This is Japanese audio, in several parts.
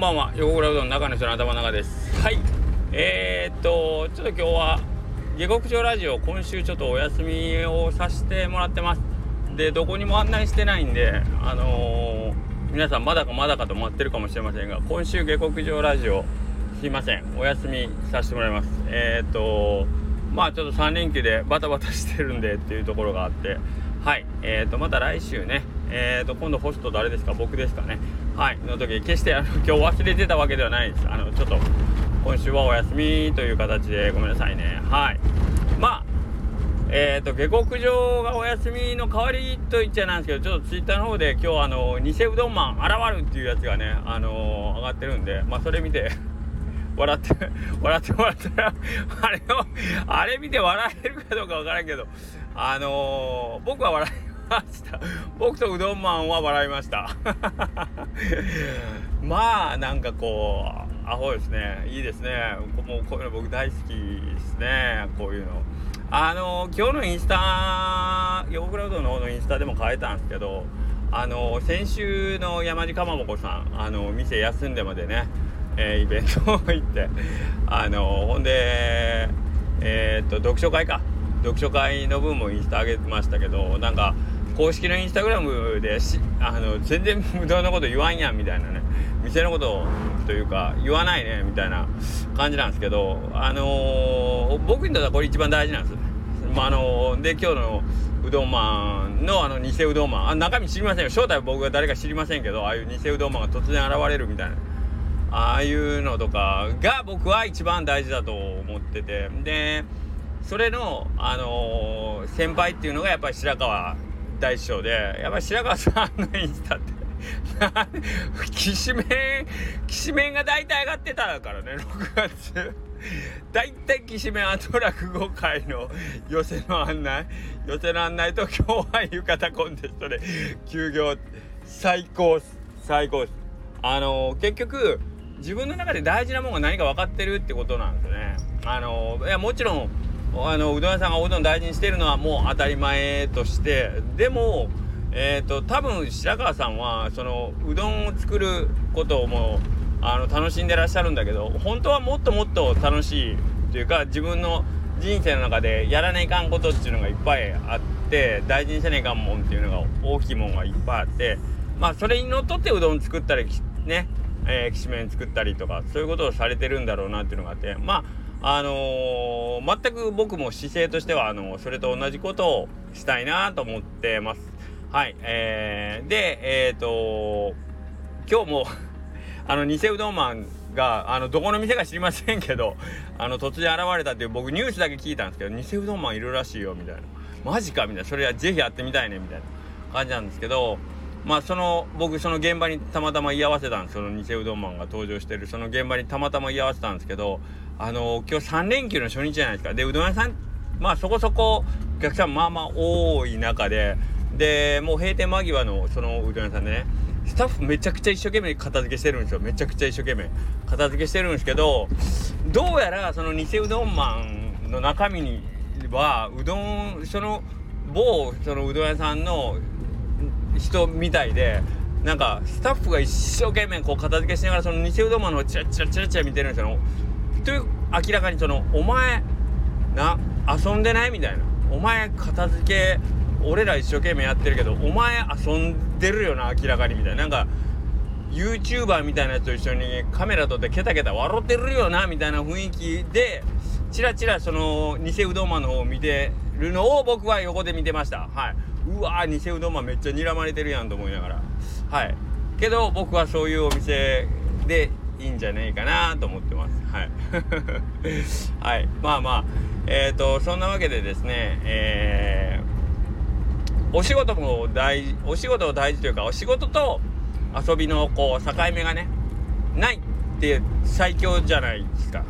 んばんは。横倉うどん中の人の頭の中です。はい。えー、っとちょっと今日は下克上ラジオ今週ちょっとお休みをさせてもらってます。でどこにも案内してないんであのー、皆さんまだかまだかと待ってるかもしれませんが今週下克上ラジオすいません。お休みさせてもらいます。えー、っとまあちょっと3連休でバタバタしてるんでっていうところがあって。はい。えー、っとまた来週ね。えーと、今度ホスト誰ですか？僕ですかねはい。の時決してあの 今日忘れてたわけではないです。あのちょっと今週はお休みという形でごめんなさいね。はい。まあえーと下克上がお休みの代わりと言っちゃなんですけどちょっとツイッターの方で今日あの偽うどんマン現るっていうやつがねあのー、上がってるんでまあそれ見て 笑って笑ってもらったらあれをあれ見て笑えるかどうかわからんけどあのー、僕は笑いました。僕とうどんマンは笑いました。まあなんかこうアホですね。いいですね。もうこういうの僕大好きですね。こういうの。あの今日のインスタヨーグラウドの方のインスタでも変えたんですけどあの先週の山地かまぼこさんあの店休んでまでね、えー、イベント行ってあのほんでえー、っと読書会か。読書会の分もインスタ上げてましたけどなんか公式のインスタグラムでしあの全然無駄なこと言わんやんみたいなね。店のことというか言わないねみたいな感じなんですけどあのー、僕にとってはこれ一番大事なんです。まあ、あのー、で今日のうどんマンのあの偽うどんマンあ中身知りませんよ。正体は僕が誰か知りませんけどああいう偽うどんマンが突然現れるみたいな。ああいうのとかが僕は一番大事だと思ってて。でそれの、あのー、先輩っていうのがやっぱり白川大師匠でやっぱり白川さんのインスタって きしめんきしめんが大体上がってたからね6月。大体きしめんアト落語会の寄せの案内寄せの案内と今日は浴衣コンテストで休業最高っす最高っす。あのー、結局自分の中で大事なものが何か分かってるってことなんですね。あのー、いやもちろんあのうどん屋さんがおうどん大事にしてるのはもう当たり前としてでもえっ、ー、と多分白川さんはそのうどんを作ることをもうあの楽しんでらっしゃるんだけど本当はもっともっと楽しいというか自分の人生の中でやらないかんことっていうのがいっぱいあって大事にせないかんもんっていうのが大きいもんがいっぱいあってまあそれにのっとってうどん作ったりねえー、きしめん作ったりとかそういうことをされてるんだろうなっていうのがあってまああのー、全く僕も姿勢としてはあのそれと同じことをしたいなと思ってます。はい、えー、でえっ、ー、と今日もあの偽うどんマンがあのどこの店か知りませんけど あの突然現れたっていう僕ニュースだけ聞いたんですけど偽うどんマンいるらしいよみたいな。マジかみたいな。それはぜひやってみたいねみたいな感じなんですけどまあその僕その現場にたまたま居合わせたんですその偽うどんマンが登場してるその現場にたまたま居合わせたんですけどあの今日3連休の初日じゃないですか。でうどん屋さんまあそこそこお客さんまあまあ多い中ででもう閉店間際のそのうどん屋さんでねスタッフめちゃくちゃ一生懸命片付けしてるんですよ。めちゃくちゃ一生懸命片付けしてるんですけどどうやらその偽うどんマンの中身にはうどんその某そのうどん屋さんの人みたいでなんかスタッフが一生懸命こう片付けしながらその偽うどんマンのチラチラチラチラ見てるんですよ。という明らかにそのお前な遊んでないみたいな。お前片付け俺ら一生懸命やってるけどお前遊んでるよな明らかにみたいな。なんか YouTuber みたいなやつと一緒にカメラ撮ってケタケタ笑ってるよなみたいな雰囲気でチラチラその偽うどんマンの方を見てるのを僕は横で見てました。はい。うわー偽うどんマンめっちゃ睨まれてるやんと思いながら。はい。けど僕はそういうお店でいいんじゃないかなと思ってます。はい。はい。まあまあ。えっ、ー、とそんなわけでですねえー、お仕事も大事お仕事を大事というかお仕事と遊びのこう境目がねないって最強じゃないですか。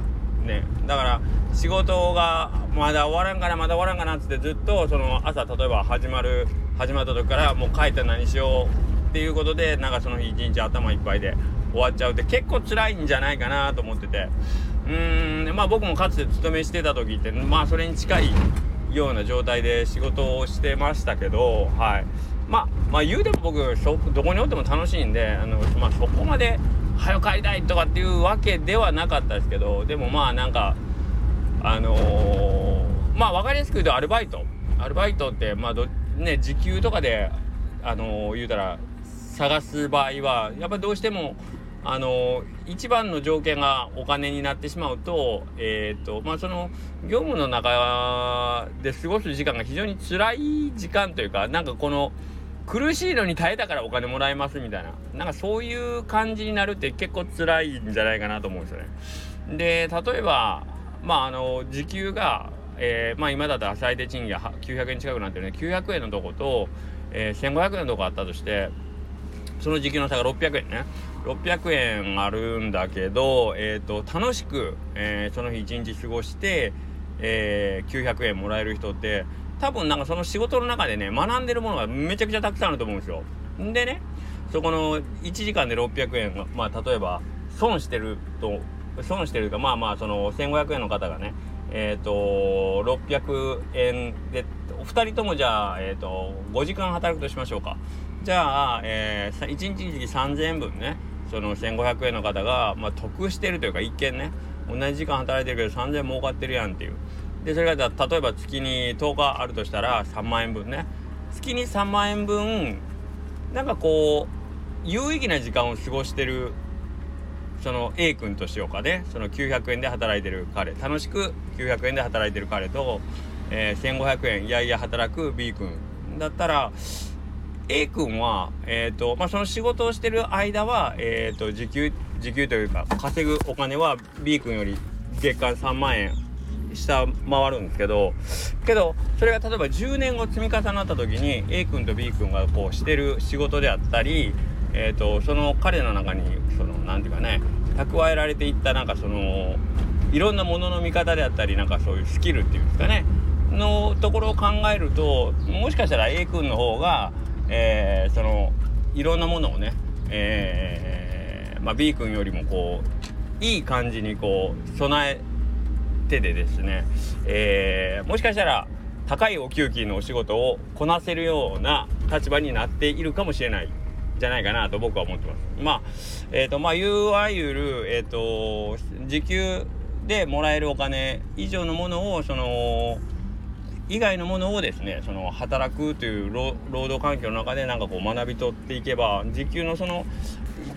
ねだから仕事がまだ終わらんかなまだ終わらんかなっつってずっとその朝例えば始まる始まった時からもう帰って何しようっていうことでなんかその日一日頭いっぱいで終わっちゃうって結構辛いんじゃないかなと思ってて。うーんまあ僕もかつて勤めしてた時ってまあそれに近いような状態で仕事をしてましたけどはい。まあまあ言うても僕どこにおっても楽しいんであの、まあ、そこまで早帰りたいとかっていうわけではなかったですけどでもまあなんかあのー、まあ分かりやすく言うとアルバイト。アルバイトってまあどね時給とかであのー、言うたら探す場合はやっぱどうしてもあの一番の条件がお金になってしまうと,、えーとまあ、その業務の中で過ごす時間が非常に辛い時間というかなんかこの苦しいのに耐えたからお金もらえますみたいななんかそういう感じになるって結構辛いんじゃないかなと思うんですよね。で例えばまああの時給が、えー、まあ、今だったら最低賃金が900円近くなってるね900円のとこと、えー、1500円のとこあったとしてその時給の差が600円ね。600円あるんだけど、えーと、楽しく、えー、その日一日過ごして、えー、900円もらえる人って多分なんかその仕事の中でね学んでるものがめちゃくちゃたくさんあると思うんですよ。でねそこの1時間で600円がまあ例えば損してると損してるかまあまあその1500円の方がねえっ、ー、と600円で2人ともじゃあ、えーと、5時間働くとしましょうか。じゃあ、えー、1日につき3000円分ねその1500円の方が、まあ、得してるというか一見ね同じ時間働いてるけど3000円儲かってるやんっていうでそれが例えば月に10日あるとしたら3万円分ね。月に3万円分なんかこう有意義な時間を過ごしてるその A 君としようかね。その900円で働いてる彼。楽しく900円で働いてる彼と、えー、1500円いやいや働く B 君。だったら A 君は、えーとまあ、その仕事をしてる間は、えーと、時給時給というか稼ぐお金は B 君より月間3万円下回るんですけどけどそれが例えば10年後積み重なった時に A 君と B 君がこうしてる仕事であったり、えーと、その彼の中にその何て言うかね蓄えられていったなんかそのいろんなものの見方であったりなんかそういうスキルっていうんですかねのところを考えるともしかしたら A 君の方がえー、そのいろんなものをね、えーまあ、B 君よりもこういい感じにこう備えてでですね、えー、もしかしたら高いお給金のお仕事をこなせるような立場になっているかもしれないじゃないかなと僕は思ってます。まあ、えっ、ー、と、まあ、いわゆる、えっ、ー、と、時給でもらえるお金以上のものを、その、以外のものをですねその働くという労働環境の中でなんかこう学び取っていけば時給のその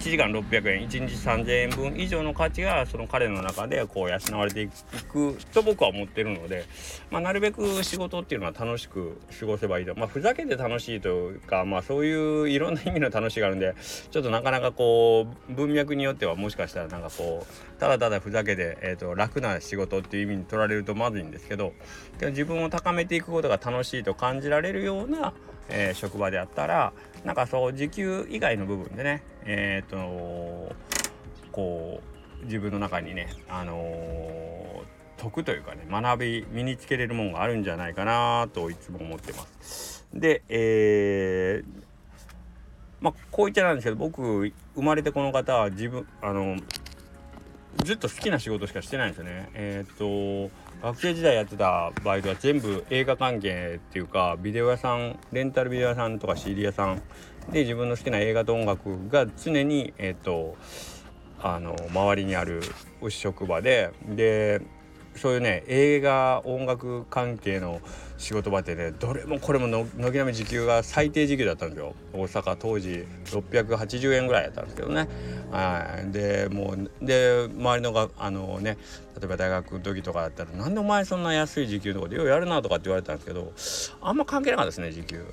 時間600円1日3000円分以上の価値がその彼の中でこう養われていくと僕は思ってるので、まあ、なるべく仕事っていうのは楽しく過ごせばいいと。まあふざけて楽しいというかまあそういういろんな意味の楽しいがあるんでちょっとなかなかこう文脈によってはもしかしたらなんかこうただただふざけて、えーと、楽な仕事っていう意味に取られるとまずいんですけど自分を高めていくことが楽しいと感じられるようなえー、職場であったらなんかそう時給以外の部分でねえっ、とこう自分の中にねあのー、得というかね学び身につけれるものがあるんじゃないかなといつも思ってます。で、えー、まあこう言っちゃなんですけど僕生まれてこの方は自分あのずっと好きな仕事しかしてないんですよね。えっ、と学生時代やってたバイトは全部映画関係っていうかビデオ屋さんレンタルビデオ屋さんとか CD 屋さんで自分の好きな映画と音楽が常にえっ、とあの周りにある職場ででそういうね映画音楽関係の仕事場ってねどれもこれも軒並み時給が最低時給だったんですよ。大阪当時680円ぐらいやったんですけどね。はい。でもうで周りのがあのね例えば大学の時とかだったら「なんでお前そんな安い時給とかでようやるな」とかって言われたんですけどあんま関係なかったですね時給。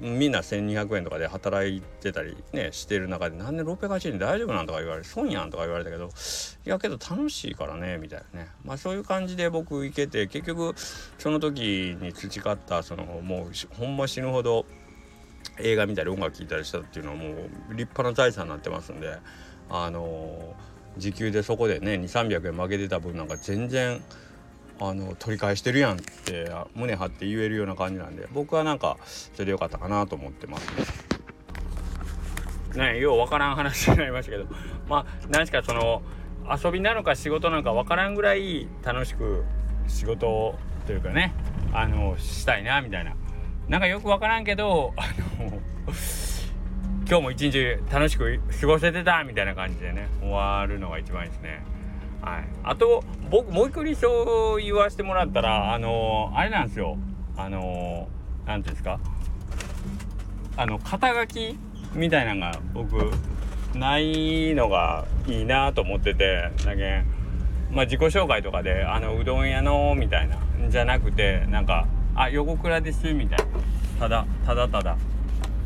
みんな1200円とかで働いてたりねしてる中でなんで680円大丈夫なんとか言われ損やんとか言われたけどいやけど楽しいからねみたいなね。まあそういう感じで僕行けて結局その時に培ったそのもうほんま死ぬほど映画見たり音楽聴いたりしたっていうのはもう立派な財産になってますんであの時給でそこでね2300円負けてた分なんか全然あの取り返してるやんって胸張って言えるような感じなんで僕はなんかそれでよかったかなと思ってます。ねようわからん話になりましたけどまあ何しかその遊びなのか仕事なのかわからんぐらい楽しく仕事というかねあのしたいなみたいな。なんかよくわからんけどあの今日も一日楽しく過ごせてたみたいな感じでね終わるのが一番いいですね。はい。あと僕もう一個理想言わせてもらったらあのー、あれなんですよ。あの何、ー、ていうんですか？あの肩書きみたいなのが僕ないのがいいなと思っててだけまあ自己紹介とかであのうどん屋のみたいなじゃなくてなんかあ横倉ですみたいな。ただただただ。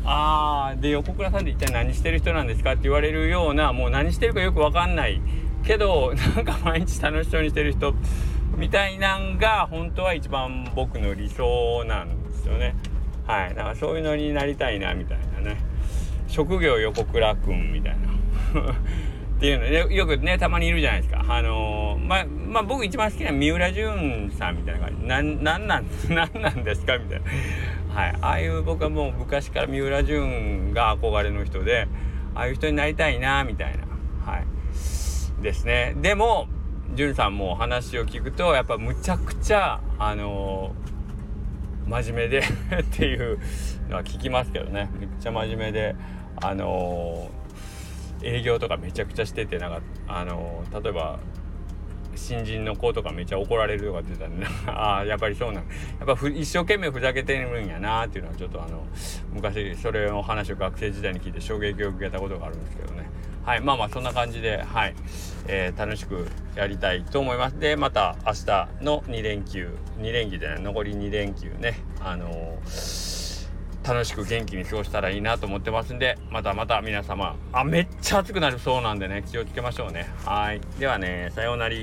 あーで横倉さんって一体何してる人なんですかって言われるようなもう何してるかよく分かんないけどなんか毎日楽しそうにしてる人みたいなんが本当は一番僕の理想なんですよね。はい。だからそういうのになりたいなみたいなね。職業横倉くんみたいな。っていうのでよくねたまにいるじゃないですか。あのー、まあまあ僕一番好きな三浦淳さんみたいな感じ。なんなんなん なんなんですかみたいな。はい。ああいう僕はもう昔から三浦淳が憧れの人でああいう人になりたいなみたいな。ですね。でもじゅんさんもお話を聞くとやっぱむちゃくちゃあの、真面目で っていうのは聞きますけどね。めっちゃ真面目であの営業とかめちゃくちゃしててなんかあの例えば新人の子とかめっちゃ怒られるとかって言ったんで、ああやっぱりそうなんやっぱ一生懸命ふざけてるんやなっていうのはちょっとあの 昔それの話を学生時代に聞いて衝撃を受けたことがあるんですけどね。はいまあまあそんな感じではい、えー、楽しくやりたいと思います。でまた明日の2連休2連休じゃない残り2連休ねあのー楽しく元気に過ごしたらいいなと思ってますんでまたまた皆様あめっちゃ暑くなるそうなんでね気をつけましょうね。はい。ではねさようなら。